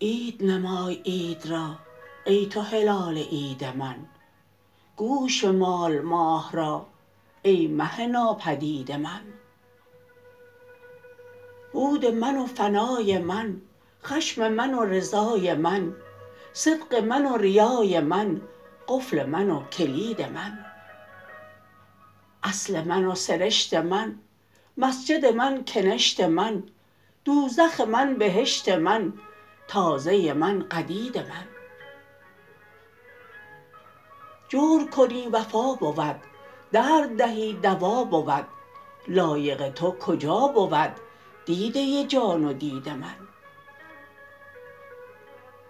عید نمای عید را ای تو هلال عید من. گوش بمال ماه را ای مه ناپدید من. بود من و فنای من خشم من و رضای من. صدق من و ریای من قفل من و کلید من. اصل من و سرشت من مسجد من کنشت من دوزخ من بهشت من تازه من قدید من. جور کنی وفا بود درد دهی دوا بود لایق تو کجا بود دیده جان و دید من.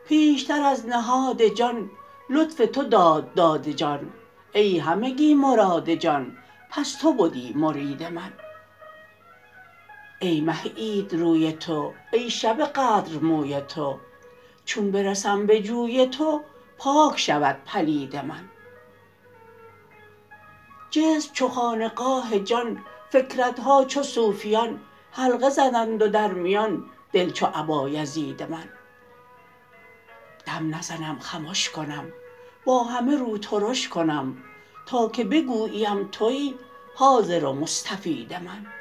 پیشتر از نهاد جان لطف تو داد داد جان. ای همگی مراد جان پس تو بدی مرید من. ای مه عید روی تو ای شب قدر موی تو. چون برسم به جوی تو پاک شود پلید من. جسم چو خانقاه جان فکرت ها چو صوفیان حلقه زدند و در میان دل چو ابایزید من. دم نزنم خمش کنم. با همه رو ترش کنم. تا که بگوییم توی حاضر و مستفید من.